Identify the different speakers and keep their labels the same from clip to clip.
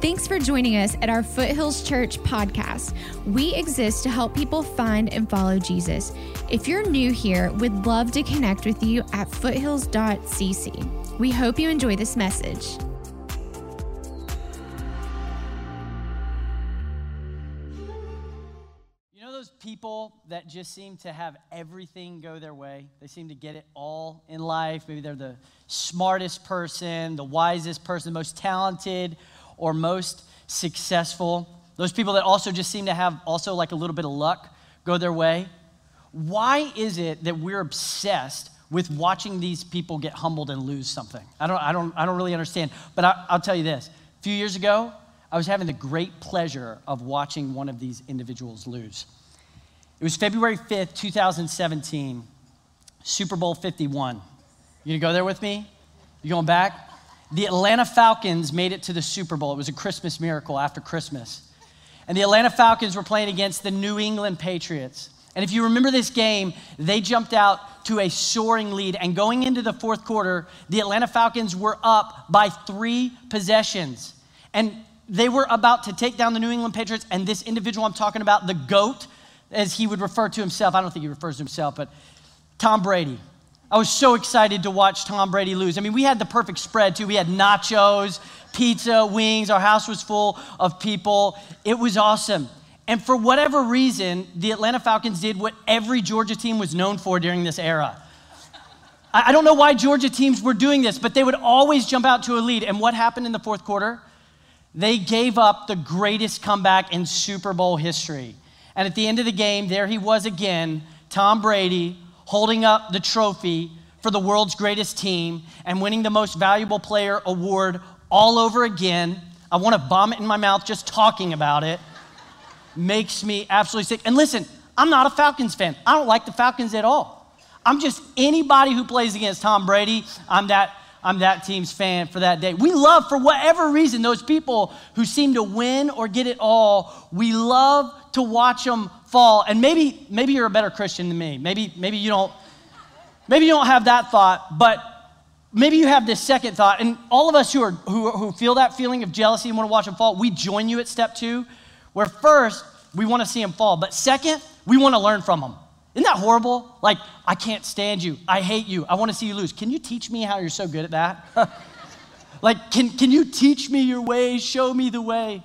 Speaker 1: Thanks for joining us at our Foothills Church podcast. We exist to help people find and follow Jesus. If you're new here, we'd love to connect with you at foothills.cc. We hope you enjoy this message.
Speaker 2: You know those people that just seem to have everything go their way? They seem to get it all in life. Maybe they're the smartest person, the wisest person, the most talented, or most successful. Those people that also just seem to have also like a little bit of luck go their way. Why is it that we're obsessed with watching these people get humbled and lose something? I don't, I don't, I don't really understand. But I, I'll tell you this. A few years ago, I was having the great pleasure of watching one of these individuals lose. It was February 5th, 2017, Super Bowl 51. You gonna go there with me? You going back? The Atlanta Falcons made it to the Super Bowl. It was a Christmas miracle after Christmas. And the Atlanta Falcons were playing against the New England Patriots. And if you remember this game, they jumped out to a soaring lead. And going into the fourth quarter, the Atlanta Falcons were up by three possessions. And they were about to take down the New England Patriots. And this individual I'm talking about, the GOAT, as he would refer to himself, I don't think he refers to himself, but Tom Brady. I was so excited to watch Tom Brady lose. I mean, we had the perfect spread too. We had nachos, pizza, wings. Our house was full of people. It was awesome. And for whatever reason, the Atlanta Falcons did what every Georgia team was known for during this era. I don't know why Georgia teams were doing this, but they would always jump out to a lead. And what happened in the fourth quarter? They gave up the greatest comeback in Super Bowl history. And at the end of the game, there he was again, Tom Brady, holding up the trophy for the world's greatest team and winning the most valuable player award all over again. I want to vomit in my mouth just talking about it. Makes me absolutely sick. And listen, I'm not a Falcons fan. I don't like the Falcons at all. I'm just anybody who plays against Tom Brady, I'm that I'm that team's fan for that day. We love, for whatever reason, those people who seem to win or get it all, we love to watch them fall. And maybe, maybe you're a better Christian than me. Maybe, maybe you don't, maybe you don't have that thought, but maybe you have this second thought. And all of us who are who, who feel that feeling of jealousy and want to watch them fall, we join you at step two, where first we want to see them fall, but second, we want to learn from them. Isn't that horrible? Like, I can't stand you. I hate you. I want to see you lose. Can you teach me how you're so good at that? like, can, can you teach me your ways? Show me the way.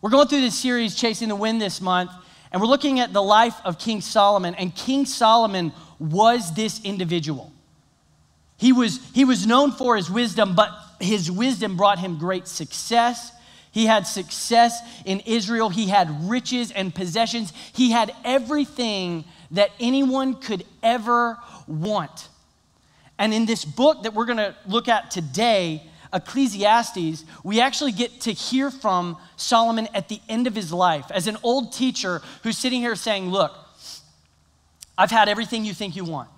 Speaker 2: We're going through this series, Chasing the Wind, this month, and we're looking at the life of King Solomon. And King Solomon was this individual. He was, he was known for his wisdom, but his wisdom brought him great success. He had success in Israel. He had riches and possessions. He had everything that anyone could ever want. And in this book that we're going to look at today, Ecclesiastes, we actually get to hear from Solomon at the end of his life as an old teacher who's sitting here saying, Look, I've had everything you think you want.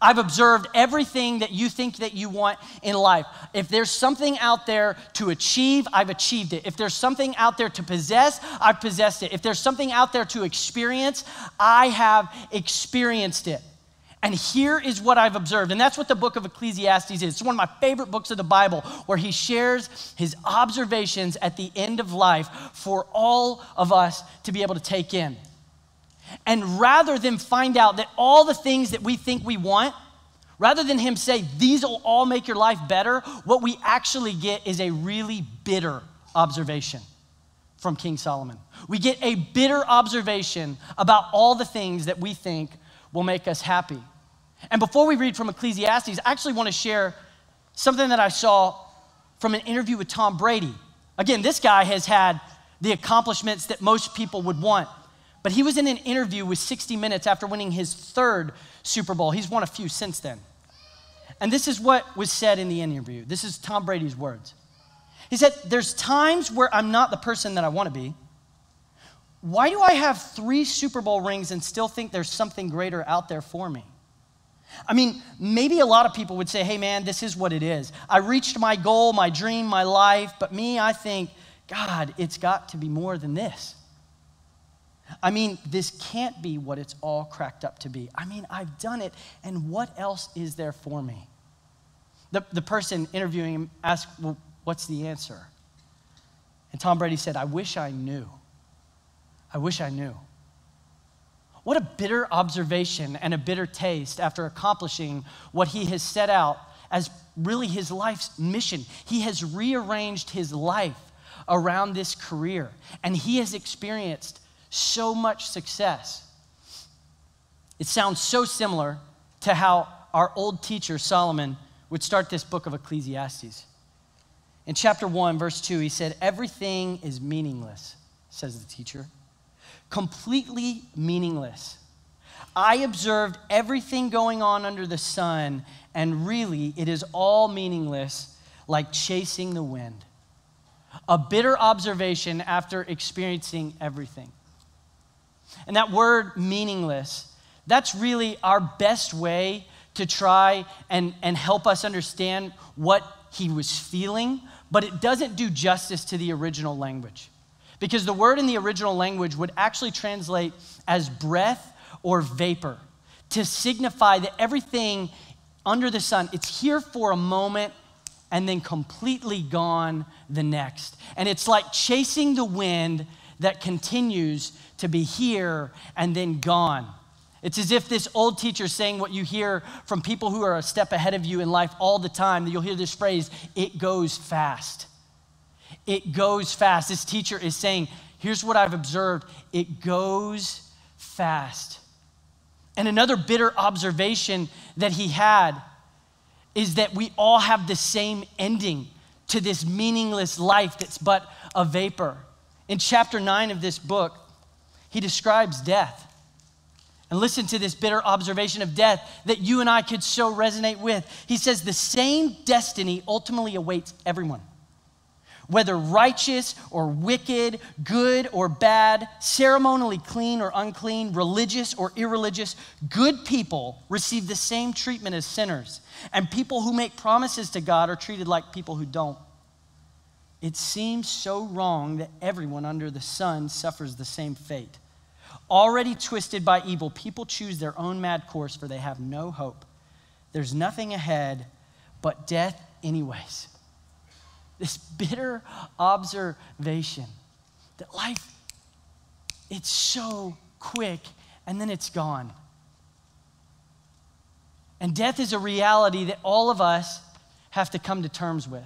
Speaker 2: I've observed everything that you think that you want in life. If there's something out there to achieve, I've achieved it. If there's something out there to possess, I've possessed it. If there's something out there to experience, I have experienced it. And here is what I've observed. And that's what the book of Ecclesiastes is. It's one of my favorite books of the Bible where he shares his observations at the end of life for all of us to be able to take in. And rather than find out that all the things that we think we want, rather than him say, these will all make your life better, what we actually get is a really bitter observation from King Solomon. We get a bitter observation about all the things that we think will make us happy. And before we read from Ecclesiastes, I actually want to share something that I saw from an interview with Tom Brady. Again, this guy has had the accomplishments that most people would want. But he was in an interview with 60 Minutes after winning his third Super Bowl. He's won a few since then. And this is what was said in the interview. This is Tom Brady's words. He said, There's times where I'm not the person that I want to be. Why do I have three Super Bowl rings and still think there's something greater out there for me? I mean, maybe a lot of people would say, hey man, this is what it is. I reached my goal, my dream, my life, but me, I think, God, it's got to be more than this. I mean, this can't be what it's all cracked up to be. I mean, I've done it, and what else is there for me? The, the person interviewing him asked, Well, what's the answer? And Tom Brady said, I wish I knew. I wish I knew. What a bitter observation and a bitter taste after accomplishing what he has set out as really his life's mission. He has rearranged his life around this career, and he has experienced so much success. It sounds so similar to how our old teacher Solomon would start this book of Ecclesiastes. In chapter 1, verse 2, he said, Everything is meaningless, says the teacher completely meaningless. I observed everything going on under the sun, and really, it is all meaningless, like chasing the wind. A bitter observation after experiencing everything. And that word meaningless, that's really our best way to try and, and help us understand what he was feeling, but it doesn't do justice to the original language. Because the word in the original language would actually translate as breath or vapor to signify that everything under the sun, it's here for a moment and then completely gone the next. And it's like chasing the wind that continues to be here and then gone. It's as if this old teacher saying what you hear from people who are a step ahead of you in life all the time, that you'll hear this phrase, it goes fast. It goes fast. This teacher is saying, here's what I've observed it goes fast. And another bitter observation that he had is that we all have the same ending to this meaningless life that's but a vapor. In chapter 9 of this book, he describes death. And listen to this bitter observation of death that you and I could so resonate with. He says, The same destiny ultimately awaits everyone whether righteous or wicked, good or bad, ceremonially clean or unclean, religious or irreligious, good people receive the same treatment as sinners, and people who make promises to God are treated like people who don't. It seems so wrong that everyone under the sun suffers the same fate. Already twisted by evil, people choose their own mad course, for they have no hope. There's nothing ahead but death, anyways this bitter observation that life, it's so quick and then it's gone. And death is a reality that all of us have to come to terms with.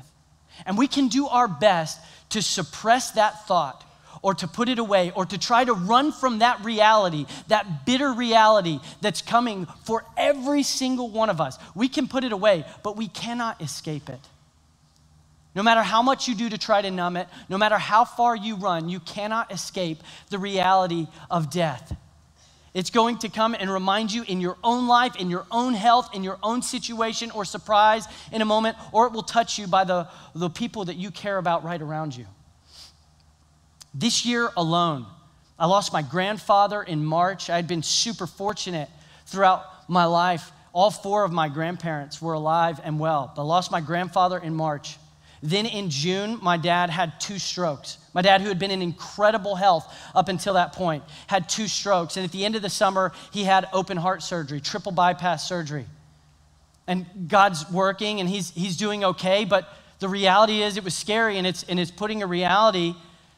Speaker 2: And we can do our best to suppress that thought or to put it away or to try to run from that reality, that bitter reality that's coming for every single one of us. We can put it away, but we cannot escape it. No matter how much you do to try to numb it, no matter how far you run, you cannot escape the reality of death. It's going to come and remind you in your own life, in your own health, in your own situation or surprise in a moment, or it will touch you by the, the people that you care about right around you. This year alone, I lost my grandfather in March. I had been super fortunate throughout my life. All four of my grandparents were alive and well. I lost my grandfather in March. Then in June, my dad had two strokes. My dad, who had been in incredible health up until that point, had two strokes. And at the end of the summer, he had open heart surgery, triple bypass surgery. And God's working and he's, he's doing okay, but the reality is it was scary and it's, and it's putting a reality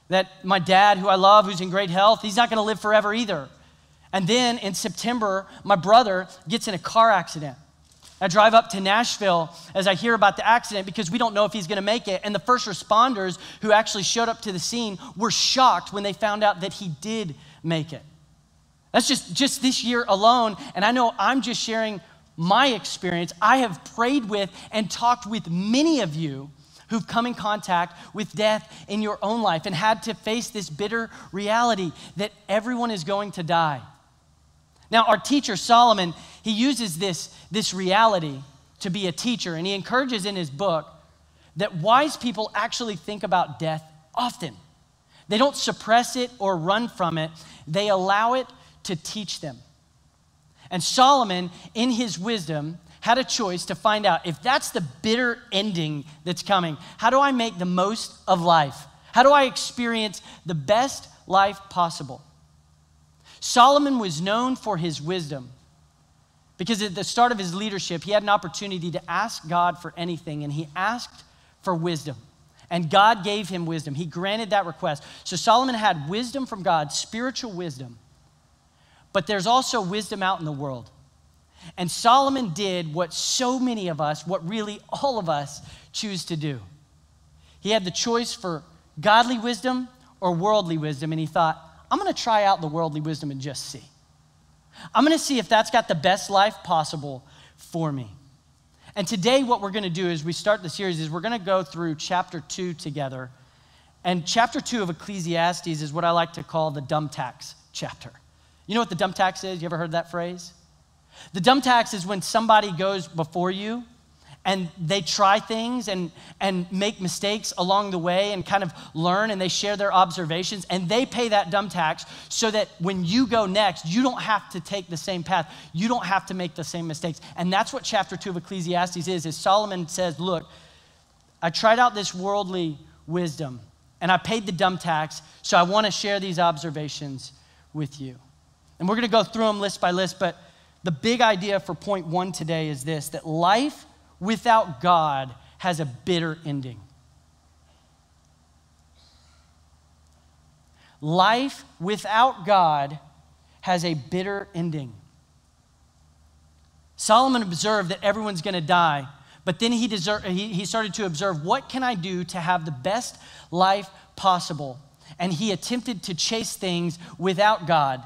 Speaker 2: that my dad, who I love, who's in great health, he's not going to live forever either. And then in September, my brother gets in a car accident. I drive up to Nashville as I hear about the accident because we don't know if he's going to make it. And the first responders who actually showed up to the scene were shocked when they found out that he did make it. That's just, just this year alone. And I know I'm just sharing my experience. I have prayed with and talked with many of you who've come in contact with death in your own life and had to face this bitter reality that everyone is going to die. Now, our teacher, Solomon, he uses this, this reality to be a teacher, and he encourages in his book that wise people actually think about death often. They don't suppress it or run from it, they allow it to teach them. And Solomon, in his wisdom, had a choice to find out if that's the bitter ending that's coming, how do I make the most of life? How do I experience the best life possible? Solomon was known for his wisdom because at the start of his leadership, he had an opportunity to ask God for anything, and he asked for wisdom. And God gave him wisdom. He granted that request. So Solomon had wisdom from God, spiritual wisdom. But there's also wisdom out in the world. And Solomon did what so many of us, what really all of us choose to do. He had the choice for godly wisdom or worldly wisdom, and he thought, I'm gonna try out the worldly wisdom and just see. I'm gonna see if that's got the best life possible for me. And today, what we're gonna do as we start the series is we're gonna go through chapter two together. And chapter two of Ecclesiastes is what I like to call the dumb tax chapter. You know what the dumb tax is? You ever heard that phrase? The dumb tax is when somebody goes before you and they try things and, and make mistakes along the way and kind of learn and they share their observations and they pay that dumb tax so that when you go next, you don't have to take the same path. You don't have to make the same mistakes. And that's what chapter two of Ecclesiastes is, is Solomon says, look, I tried out this worldly wisdom and I paid the dumb tax, so I want to share these observations with you. And we're going to go through them list by list, but the big idea for point one today is this that life without God has a bitter ending. Life without God has a bitter ending. Solomon observed that everyone's going to die, but then he, he, he started to observe what can I do to have the best life possible? And he attempted to chase things without God.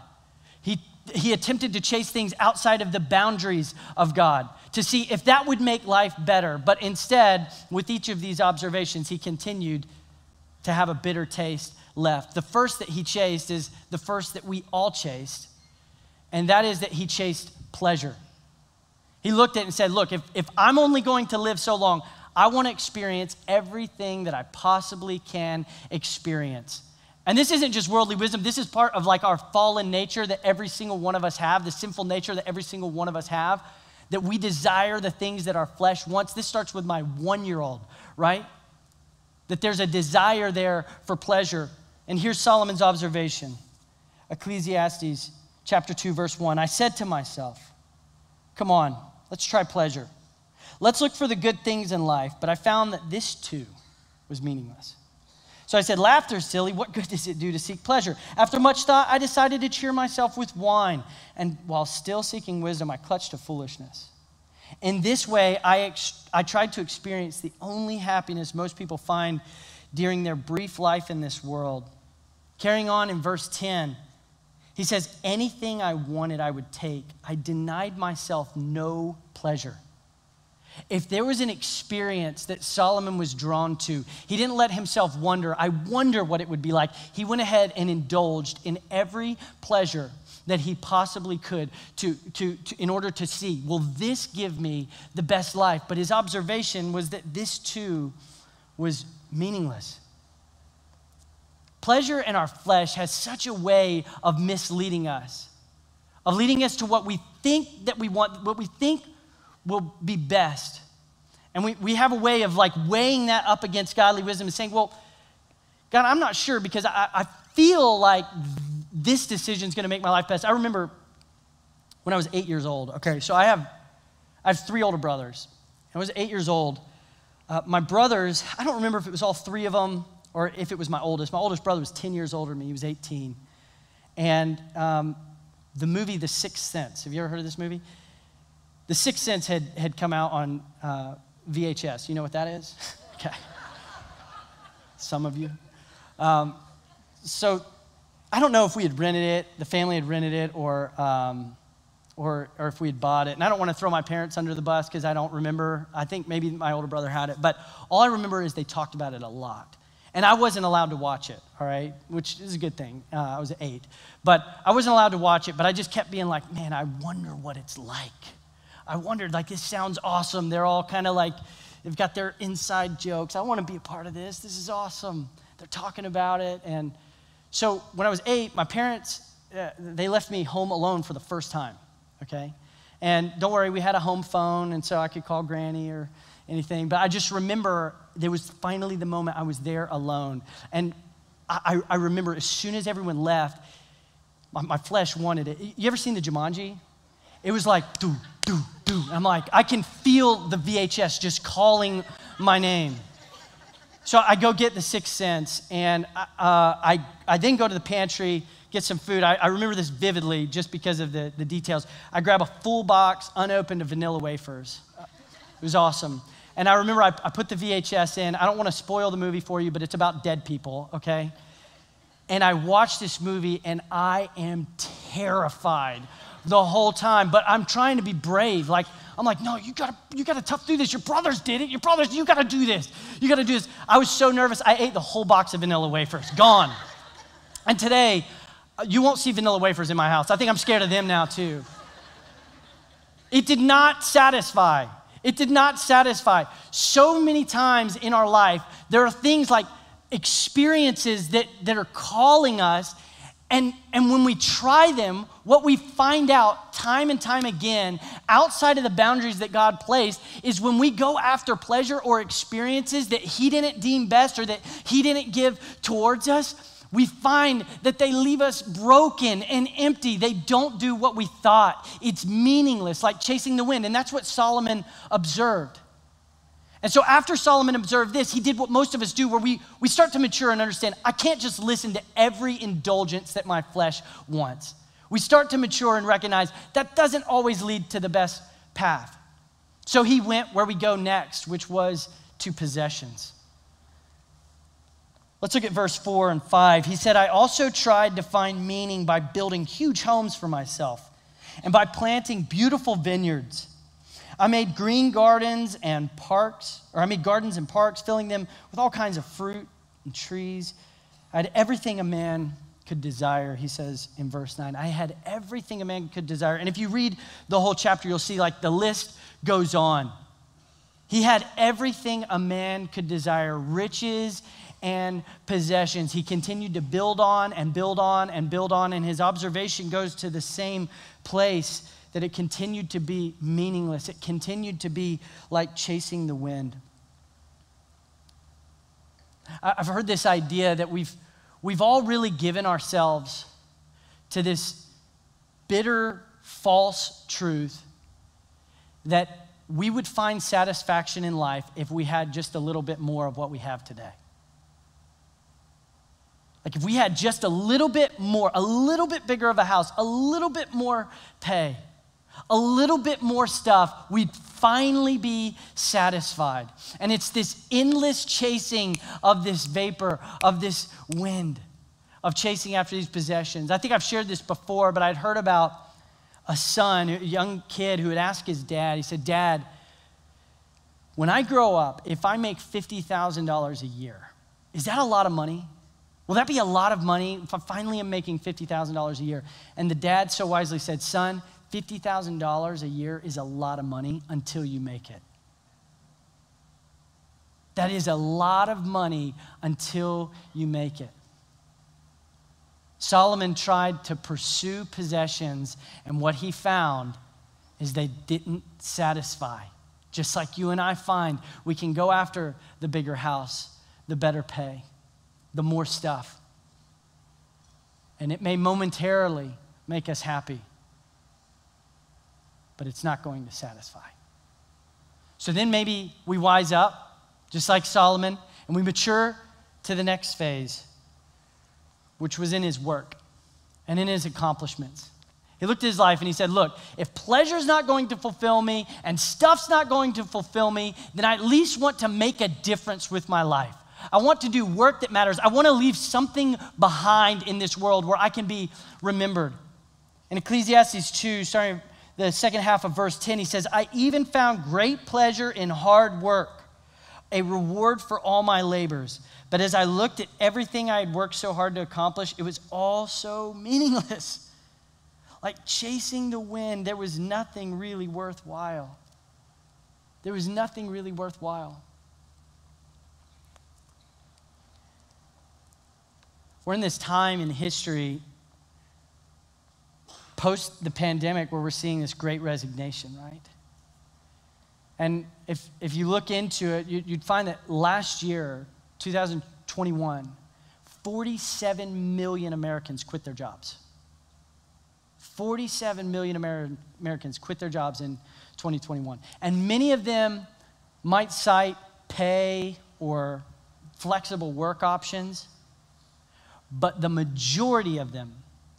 Speaker 2: He, attempted to chase things outside of the boundaries of God to see if that would make life better. But instead, with each of these observations, he continued to have a bitter taste left. The first that he chased is the first that we all chased, and that is that he chased pleasure. He looked at it and said, Look, if, if I'm only going to live so long, I want to experience everything that I possibly can experience. And this isn't just worldly wisdom, this is part of like our fallen nature that every single one of us have, the sinful nature that every single one of us have that we desire the things that our flesh wants. This starts with my one year old, right? That there's a desire there for pleasure. And here's Solomon's observation Ecclesiastes chapter 2, verse 1. I said to myself, Come on, let's try pleasure. Let's look for the good things in life. But I found that this too was meaningless. So I said, Laughter's silly. What good does it do to seek pleasure? After much thought, I decided to cheer myself with wine. And while still seeking wisdom, I clutched to foolishness. In this way, I, ex- I tried to experience the only happiness most people find during their brief life in this world. Carrying on in verse 10, he says, Anything I wanted, I would take. I denied myself no pleasure. If there was an experience that Solomon was drawn to, he didn't let himself wonder, I wonder what it would be like. He went ahead and indulged in every pleasure that he possibly could to, to, to, in order to see, will this give me the best life? But his observation was that this too was meaningless. Pleasure in our flesh has such a way of misleading us, of leading us to what we think that we want, what we think will be best. And we, we have a way of like weighing that up against godly wisdom and saying, well, God, I'm not sure because I, I feel like this decision is going to make my life best. I remember when I was eight years old. Okay, so I have, I have three older brothers. I was eight years old. Uh, my brothers, I don't remember if it was all three of them or if it was my oldest. My oldest brother was 10 years older than me, he was 18. And um, the movie The Sixth Sense, have you ever heard of this movie? The Sixth Sense had, had come out on uh, VHS. You know what that is? okay. Some of you. Um, so I don't know if we had rented it, the family had rented it, or, um, or, or if we had bought it. And I don't want to throw my parents under the bus because I don't remember. I think maybe my older brother had it. But all I remember is they talked about it a lot. And I wasn't allowed to watch it, all right, which is a good thing. Uh, I was eight. But I wasn't allowed to watch it, but I just kept being like, man, I wonder what it's like. I wondered, like, this sounds awesome. They're all kind of like, they've got their inside jokes. I want to be a part of this. This is awesome. They're talking about it. And so when I was eight, my parents, uh, they left me home alone for the first time, okay? And don't worry, we had a home phone, and so I could call Granny or anything. But I just remember there was finally the moment I was there alone. And I, I remember as soon as everyone left, my, my flesh wanted it. You ever seen the Jumanji? It was like, do, do, do. I'm like, I can feel the VHS just calling my name. So I go get the sixth sense, and uh, I, I then go to the pantry, get some food. I, I, remember this vividly just because of the, the details. I grab a full box, unopened of vanilla wafers. It was awesome. And I remember I, I put the VHS in. I don't want to spoil the movie for you, but it's about dead people, okay? And I watched this movie, and I am terrified the whole time, but I'm trying to be brave. Like, I'm like, no, you gotta, you gotta tough through this. Your brothers did it. Your brothers, you gotta do this. You gotta do this. I was so nervous. I ate the whole box of vanilla wafers, gone. And today, uh, you won't see vanilla wafers in my house. I think I'm scared of them now too. It did not satisfy. It did not satisfy. So many times in our life, there are things like experiences that, that are calling us and, and when we try them, what we find out time and time again, outside of the boundaries that God placed, is when we go after pleasure or experiences that He didn't deem best or that He didn't give towards us, we find that they leave us broken and empty. They don't do what we thought. It's meaningless, like chasing the wind. And that's what Solomon observed. And so after Solomon observed this, he did what most of us do, where we, we start to mature and understand I can't just listen to every indulgence that my flesh wants. We start to mature and recognize that doesn't always lead to the best path. So he went where we go next, which was to possessions. Let's look at verse 4 and 5. He said, I also tried to find meaning by building huge homes for myself and by planting beautiful vineyards. I made green gardens and parks, or I made gardens and parks, filling them with all kinds of fruit and trees. I had everything a man could desire, he says in verse 9. I had everything a man could desire. And if you read the whole chapter, you'll see like the list goes on. He had everything a man could desire riches and possessions. He continued to build on and build on and build on, and his observation goes to the same place that it continued to be meaningless. It continued to be like chasing the wind. I've heard this idea that we've, we've all really given ourselves to this bitter, false truth that we would find satisfaction in life if we had just a little bit more of what we have today. Like if we had just a little bit more, a little bit bigger of a house, a little bit more pay, a little bit more stuff, we'd finally be satisfied. And it's this endless chasing of this vapor, of this wind, of chasing after these possessions. I think I've shared this before, but I'd heard about a son, a young kid who had asked his dad, he said, Dad, when I grow up, if I make $50,000 a year, is that a lot of money? Will that be a lot of money if I finally am making $50,000 a year? And the dad so wisely said, Son, $50,000 a year is a lot of money until you make it. That is a lot of money until you make it. Solomon tried to pursue possessions, and what he found is they didn't satisfy. Just like you and I find, we can go after the bigger house, the better pay, the more stuff. And it may momentarily make us happy but it's not going to satisfy. So then maybe we wise up, just like Solomon, and we mature to the next phase, which was in his work and in his accomplishments. He looked at his life and he said, Look, if pleasure's not going to fulfill me and stuff's not going to fulfill me, then I at least want to make a difference with my life. I want to do work that matters. I want to leave something behind in this world where I can be remembered. In Ecclesiastes 2, starting the second half of verse 10, he says, I even found great pleasure in hard work, a reward for all my labors. But as I looked at everything I had worked so hard to accomplish, it was all so meaningless. Like chasing the wind, there was nothing really worthwhile. There was nothing really worthwhile. We're in this time in history post the pandemic where we're seeing this great resignation, right? And if, if you look into it, you, would find that last year, 2021, 47 million Americans quit their jobs. 47 million Amer- Americans quit their jobs in 2021. And many of them might cite pay or flexible work options, but the majority of them,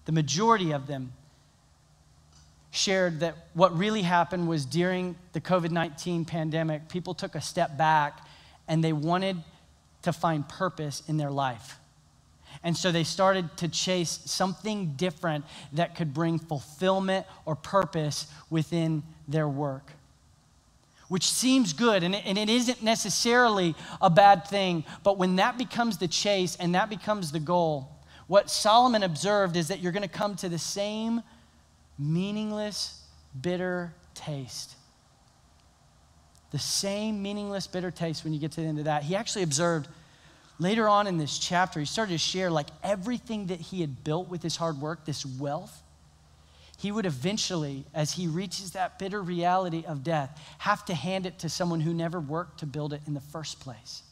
Speaker 2: the majority of them shared that what really happened was during the COVID 19 pandemic, people took a step back and they wanted to find purpose in their life. And so they started to chase something different that could bring fulfillment or purpose within their work. Which seems good, and it, and it isn't necessarily a bad thing, but when that becomes the chase and that becomes the goal, what Solomon observed is that you're going to come to the same meaningless, bitter taste. The same meaningless, bitter taste when you get to the end of that. He actually observed later on in this chapter, he started to share like everything that he had built with his hard work, this wealth. He would eventually, as he reaches that bitter reality of death, have to hand it to someone who never worked to build it in the first place.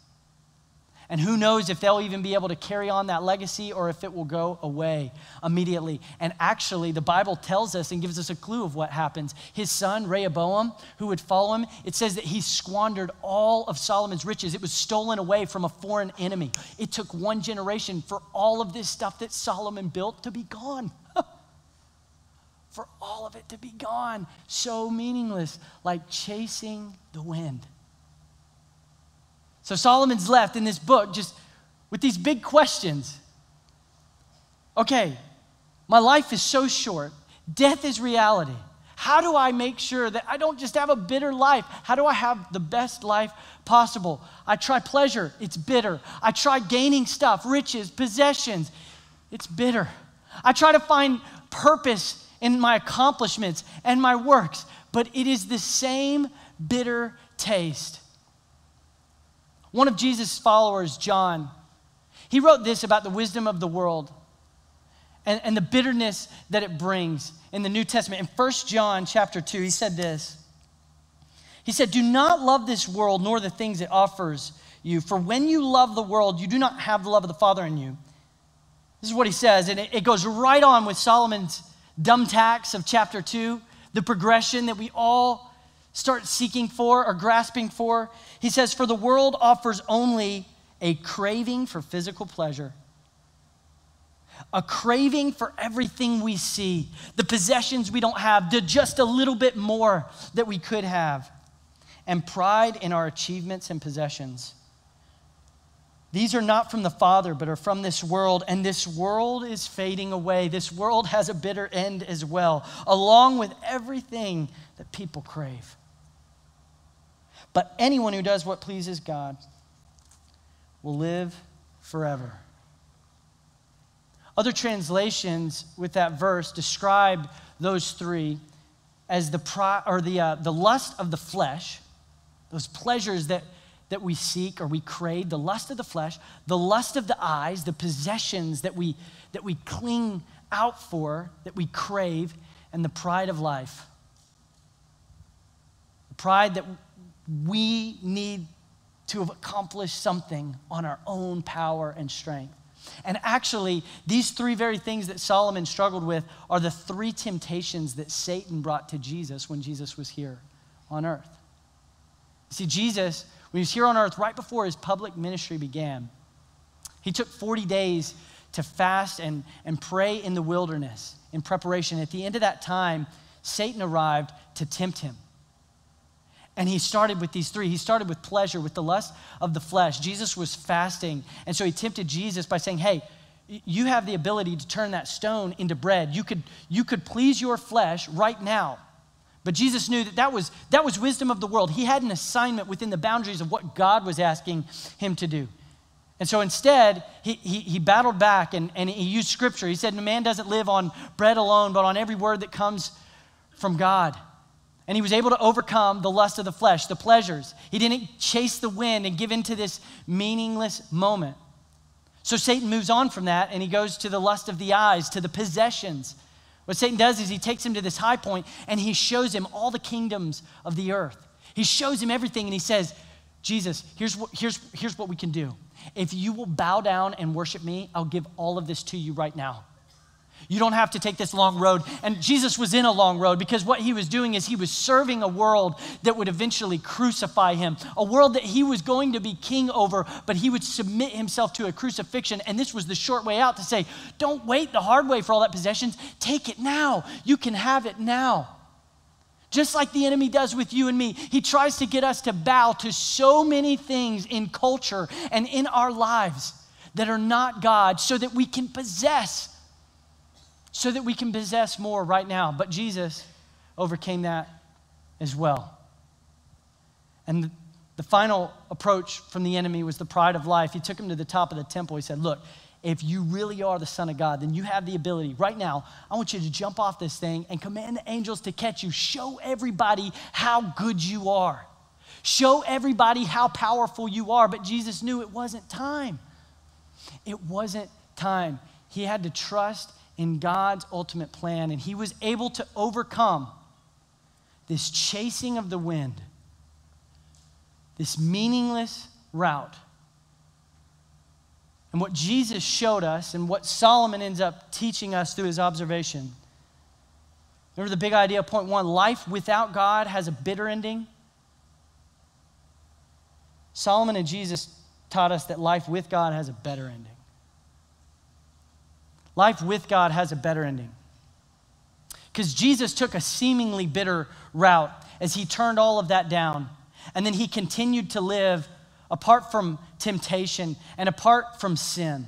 Speaker 2: And who knows if they'll even be able to carry on that legacy or if it will go away immediately. And actually, the Bible tells us and gives us a clue of what happens. His son, Rehoboam, who would follow him, it says that he squandered all of Solomon's riches. It was stolen away from a foreign enemy. It took one generation for all of this stuff that Solomon built to be gone. for all of it to be gone. So meaningless, like chasing the wind. So Solomon's left in this book just with these big questions. Okay, my life is so short, death is reality. How do I make sure that I don't just have a bitter life? How do I have the best life possible? I try pleasure, it's bitter. I try gaining stuff, riches, possessions, it's bitter. I try to find purpose in my accomplishments and my works, but it is the same bitter taste. One of Jesus' followers, John, he wrote this about the wisdom of the world and, and the bitterness that it brings in the New Testament. In 1 John chapter 2, he said this. He said, Do not love this world nor the things it offers you, for when you love the world, you do not have the love of the Father in you. This is what he says, and it, it goes right on with Solomon's dumb tax of chapter 2, the progression that we all start seeking for or grasping for. He says, For the world offers only a craving for physical pleasure, a craving for everything we see, the possessions we don't have, the just a little bit more that we could have, and pride in our achievements and possessions. These are not from the Father, but are from this world, and this world is fading away. This world has a bitter end as well, along with everything that people crave. But anyone who does what pleases God will live forever. Other translations with that verse describe those three as the, or the, uh, the lust of the flesh, those pleasures that, that we seek or we crave, the lust of the flesh, the lust of the eyes, the possessions that we, that we cling out for, that we crave, and the pride of life. The pride that we need to have accomplished something on our own power and strength. And actually, these three very things that Solomon struggled with are the three temptations that Satan brought to Jesus when Jesus was here on earth. See, Jesus, when he was here on earth, right before his public ministry began, he took 40 days to fast and, and pray in the wilderness in preparation. At the end of that time, Satan arrived to tempt him. And he started with these three. He started with pleasure, with the lust of the flesh. Jesus was fasting. And so he tempted Jesus by saying, Hey, you have the ability to turn that stone into bread. You could, you could please your flesh right now. But Jesus knew that that was, that was wisdom of the world. He had an assignment within the boundaries of what God was asking him to do. And so instead, he, he, he battled back and, and he used scripture. He said, Man doesn't live on bread alone, but on every word that comes from God. And he was able to overcome the lust of the flesh, the pleasures. He didn't chase the wind and give into this meaningless moment. So Satan moves on from that and he goes to the lust of the eyes, to the possessions. What Satan does is he takes him to this high point and he shows him all the kingdoms of the earth. He shows him everything and he says, Jesus, here's what, here's, here's what we can do. If you will bow down and worship me, I'll give all of this to you right now. You don't have to take this long road. And Jesus was in a long road because what he was doing is he was serving a world that would eventually crucify him, a world that he was going to be king over, but he would submit himself to a crucifixion. And this was the short way out to say, don't wait the hard way for all that possessions. Take it now. You can have it now. Just like the enemy does with you and me, he tries to get us to bow to so many things in culture and in our lives that are not God so that we can possess so that we can possess more right now. But Jesus overcame that as well. And the final approach from the enemy was the pride of life. He took him to the top of the temple. He said, Look, if you really are the Son of God, then you have the ability right now. I want you to jump off this thing and command the angels to catch you. Show everybody how good you are. Show everybody how powerful you are. But Jesus knew it wasn't time. It wasn't time. He had to trust in God's ultimate plan, and he was able to overcome this chasing of the wind, this meaningless route. And what Jesus showed us, and what Solomon ends up teaching us through his observation. Remember the big idea, point one life without God has a bitter ending. Solomon and Jesus taught us that life with God has a better ending. Life with God has a better ending. Because Jesus took a seemingly bitter route as he turned all of that down. And then he continued to live apart from temptation and apart from sin.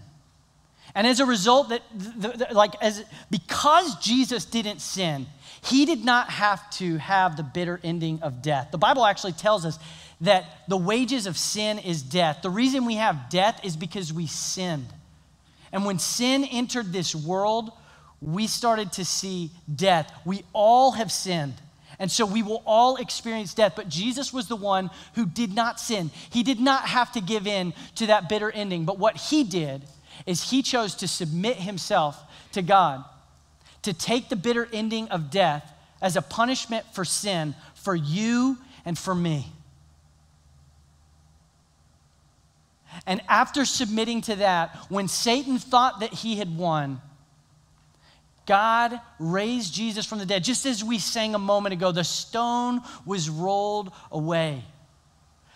Speaker 2: And as a result, that the, the, like as because Jesus didn't sin, he did not have to have the bitter ending of death. The Bible actually tells us that the wages of sin is death. The reason we have death is because we sinned. And when sin entered this world, we started to see death. We all have sinned. And so we will all experience death. But Jesus was the one who did not sin. He did not have to give in to that bitter ending. But what he did is he chose to submit himself to God, to take the bitter ending of death as a punishment for sin for you and for me. And after submitting to that, when Satan thought that he had won, God raised Jesus from the dead. Just as we sang a moment ago, the stone was rolled away.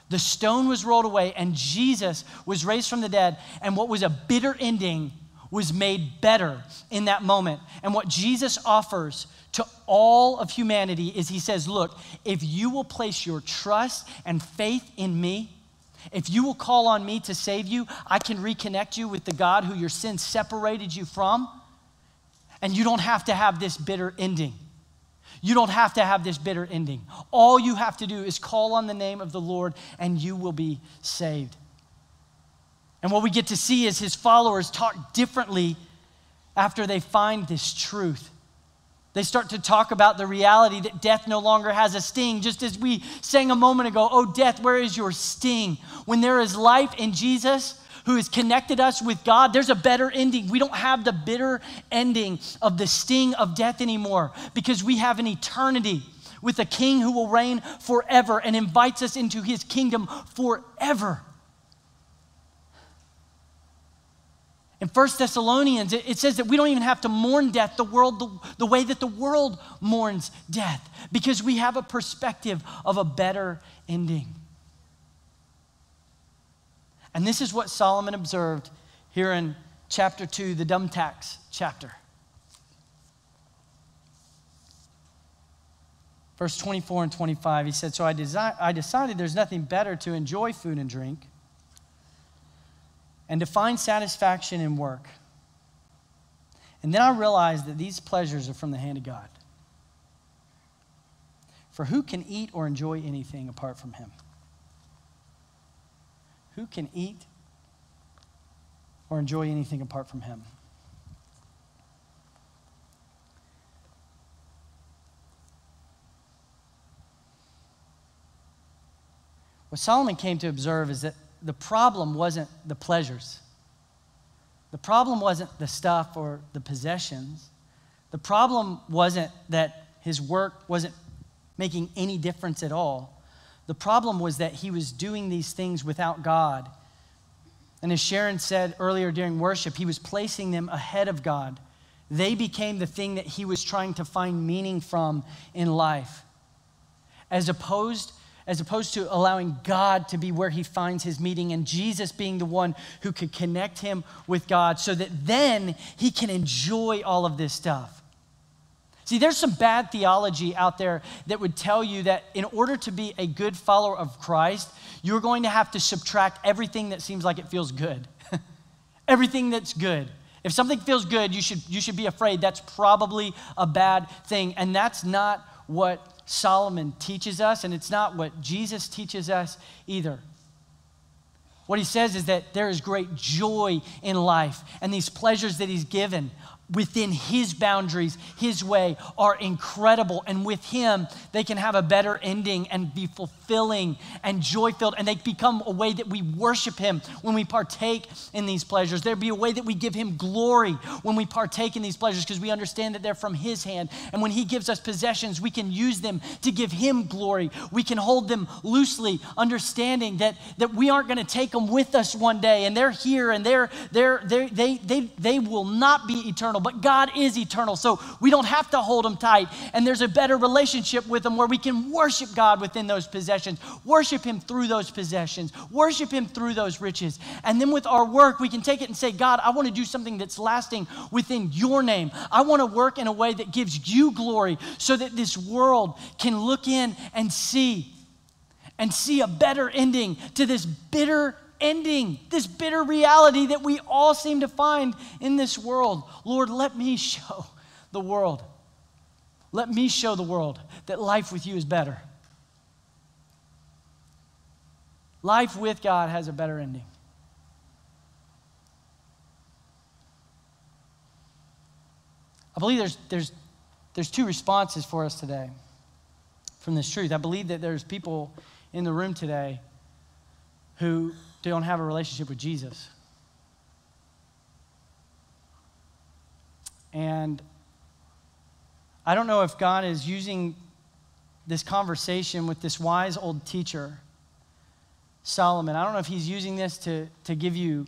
Speaker 2: The stone was rolled away, and Jesus was raised from the dead. And what was a bitter ending was made better in that moment. And what Jesus offers to all of humanity is He says, Look, if you will place your trust and faith in me, if you will call on me to save you, I can reconnect you with the God who your sin separated you from. And you don't have to have this bitter ending. You don't have to have this bitter ending. All you have to do is call on the name of the Lord and you will be saved. And what we get to see is his followers talk differently after they find this truth. They start to talk about the reality that death no longer has a sting, just as we sang a moment ago, Oh, death, where is your sting? When there is life in Jesus, who has connected us with God, there's a better ending. We don't have the bitter ending of the sting of death anymore because we have an eternity with a king who will reign forever and invites us into his kingdom forever. In 1 Thessalonians, it, says that we don't even have to mourn death the, world, the, the way that the world mourns death because we have a perspective of a better ending. And this is what Solomon observed here in chapter 2, the dumb tax chapter. Verse 24 and 25, he said, So I, desi- I decided there's nothing better to enjoy food and drink and to find satisfaction in work. And then I realized that these pleasures are from the hand of God. For who can eat or enjoy anything apart from Him? Who can eat or enjoy anything apart from Him? What Solomon came to observe is that the problem wasn't the pleasures. The problem wasn't the stuff or the possessions. The problem wasn't that his work wasn't making any difference at all. The problem was that he was doing these things without God. And as Sharon said earlier during worship, he was placing them ahead of God, they became the thing that he was trying to find meaning from in life. As opposed, as opposed to allowing God to be where he finds his meeting and Jesus being the one who could connect him with God so that then he can enjoy all of this stuff. See, there's some bad theology out there that would tell you that in order to be a good follower of Christ, you're going to have to subtract everything that seems like it feels good. everything that's good. If something feels good, you should, you should be afraid that's probably a bad thing. And that's not what Solomon teaches us, and it's not what Jesus teaches us either. What he says is that there is great joy in life, and these pleasures that he's given within His boundaries, His way, are incredible. And with Him, they can have a better ending and be fulfilling and joy filled. And they become a way that we worship Him when we partake in these pleasures. There be a way that we give Him glory when we partake in these pleasures because we understand that they're from His hand. And when He gives us possessions, we can use them to give Him glory. We can hold them loosely, understanding that, that we aren't going to take them with us one day. And they're here and they're, they're, they're, they, they, they will not be eternal eternal, but God is eternal. So we don't have to hold them tight. And there's a better relationship with them where we can worship God within those possessions, worship Him through those possessions, worship Him through those riches. And then with our work, we can take it and say, God, I want to do something that's lasting within your name. I want to work in a way that gives you glory so that this world can look in and see and see a better ending to this bitter ending, this bitter reality that we all seem to find in this world. Lord, let me show the world. Let me show the world that life with you is better. Life with God has a better ending. I believe there's, there's, there's two responses for us today from this truth. I believe that there's people in the room today who don't have a relationship with Jesus. And I don't know if God is using this conversation with this wise old teacher, Solomon. I don't know if he's using this to, to give you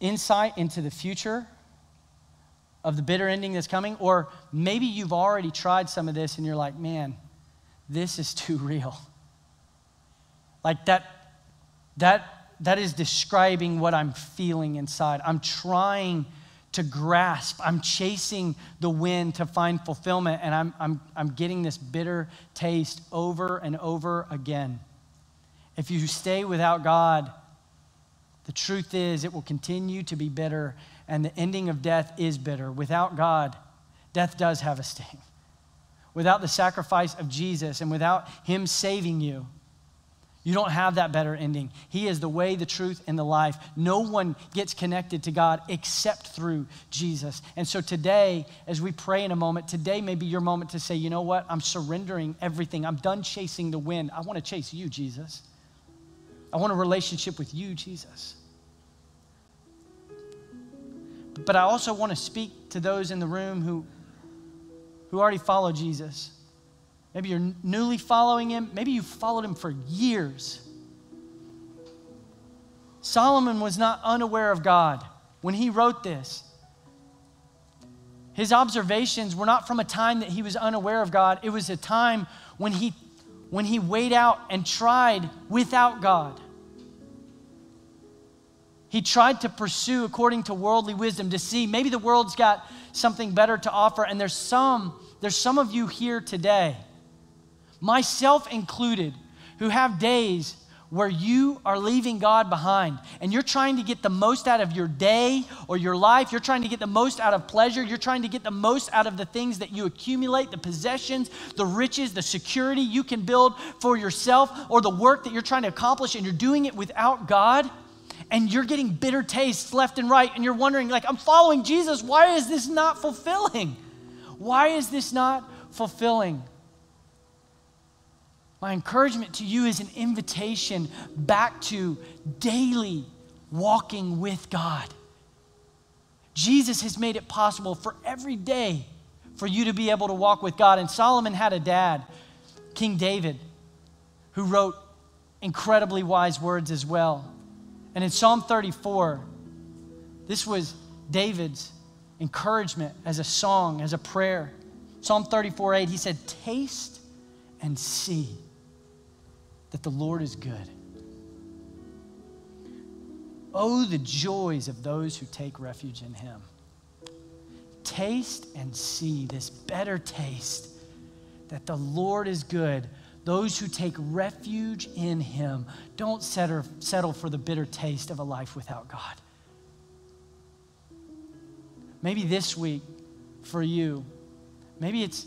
Speaker 2: insight into the future of the bitter ending that's coming, or maybe you've already tried some of this and you're like, man, this is too real. Like that, that that is describing what I'm feeling inside. I'm trying to grasp. I'm chasing the wind to find fulfillment, and I'm, I'm, I'm getting this bitter taste over and over again. If you stay without God, the truth is it will continue to be bitter, and the ending of death is bitter. Without God, death does have a sting. Without the sacrifice of Jesus and without Him saving you, you don't have that better ending. He is the way, the truth, and the life. No one gets connected to God except through Jesus. And so today, as we pray in a moment, today may be your moment to say, you know what? I'm surrendering everything. I'm done chasing the wind. I want to chase you, Jesus. I want a relationship with you, Jesus. But I also want to speak to those in the room who, who already follow Jesus. Maybe you're newly following him. Maybe you've followed him for years. Solomon was not unaware of God when he wrote this. His observations were not from a time that he was unaware of God. It was a time when he, when he weighed out and tried without God. He tried to pursue according to worldly wisdom to see maybe the world's got something better to offer. And there's some, there's some of you here today myself included, who have days where you are leaving God behind and you're trying to get the most out of your day or your life. You're trying to get the most out of pleasure. You're trying to get the most out of the things that you accumulate, the possessions, the riches, the security you can build for yourself or the work that you're trying to accomplish and you're doing it without God. And you're getting bitter tastes left and right, and you're wondering, like, I'm following Jesus. Why is this not fulfilling? Why is this not fulfilling? My encouragement to you is an invitation back to daily walking with God. Jesus has made it possible for every day for you to be able to walk with God. And Solomon had a dad, King David, who wrote incredibly wise words as well. And in Psalm 34, this was David's encouragement, as a song, as a prayer. Psalm 34 8, he said, Taste and see that the Lord is good. Oh, the joys of those who take refuge in him. Taste and see this better taste that the Lord is good. Those who take refuge in him don't settle for the bitter taste of a life without God. Maybe this week for you, maybe it's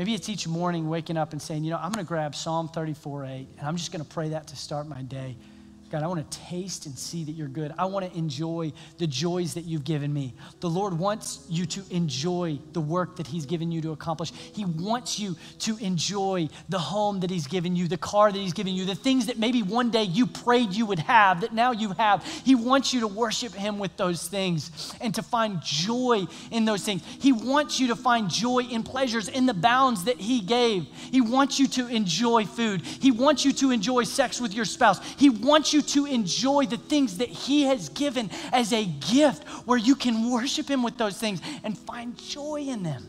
Speaker 2: maybe it's each morning waking up and saying, you know, I'm going to grab Psalm 34 8, and I'm just going to pray that to start my day. God, I want to taste and see that you're good. I want to enjoy the joys that you've given me. The Lord wants you to enjoy the work that He's given you to accomplish. He wants you to enjoy the home that He's given you, the car that He's given you, the things that maybe one day you prayed you would have that now you have. He wants you to worship Him with those things and to find joy in those things. He wants you to find joy in pleasures in the bounds that He gave. He wants you to enjoy food. He wants you to enjoy sex with your spouse. He wants you you to enjoy the things that He has given as a gift where you can worship Him with those things and find joy in them.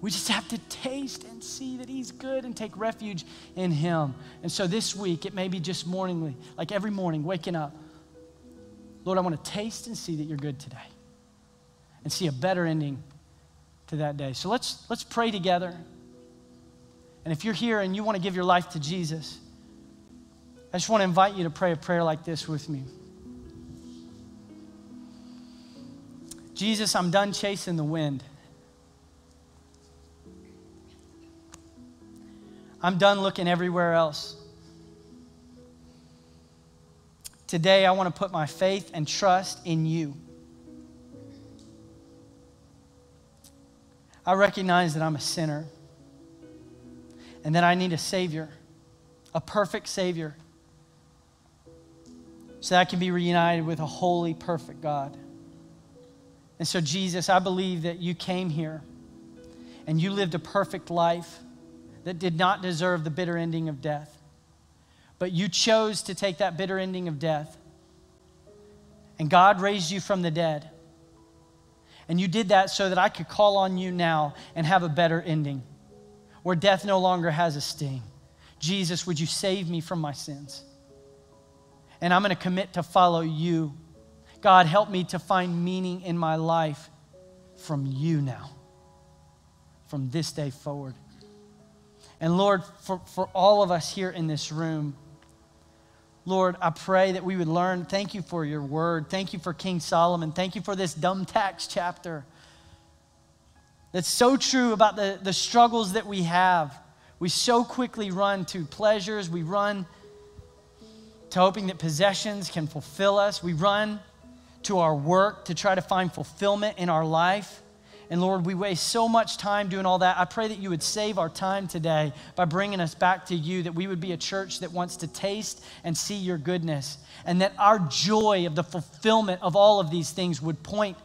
Speaker 2: We just have to taste and see that He's good and take refuge in Him. And so this week, it may be just morningly, like every morning, waking up. Lord, I want to taste and see that you're good today and see a better ending to that day. So let's, let's pray together. And if you're here and you want to give your life to Jesus, I just want to invite you to pray a prayer like this with me. Jesus, I'm done chasing the wind. I'm done looking everywhere else. Today, I want to put my faith and trust in you. I recognize that I'm a sinner and that I need a Savior, a perfect Savior so that I can be reunited with a holy, perfect God. And so, Jesus, I believe that you came here and you lived a perfect life that did not deserve the bitter ending of death. But you chose to take that bitter ending of death. And God raised you from the dead. And you did that so that I could call on you now and have a better ending where death no longer has a sting. Jesus, would you save me from my sins? And I'm going to commit to follow you. God, help me to find meaning in my life from you now, from this day forward. And Lord, for, for all of us here in this room, Lord, I pray that we would learn. Thank you for your word. Thank you for King Solomon. Thank you for this dumb tax chapter. That's so true about the, the struggles that we have. We so quickly run to pleasures, we run to hoping that possessions can fulfill us. We run to our work to try to find fulfillment in our life. And Lord, we waste so much time doing all that. I pray that you would save our time today by bringing us back to you, that we would be a church that wants to taste and see your goodness, and that our joy of the fulfillment of all of these things would point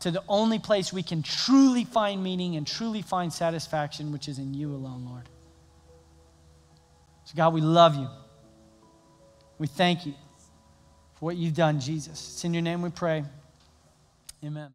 Speaker 2: to the only place we can truly find meaning and truly find satisfaction, which is in you alone, Lord. So, God, we love you. We thank you for what you've done, Jesus. It's in your name we pray. Amen.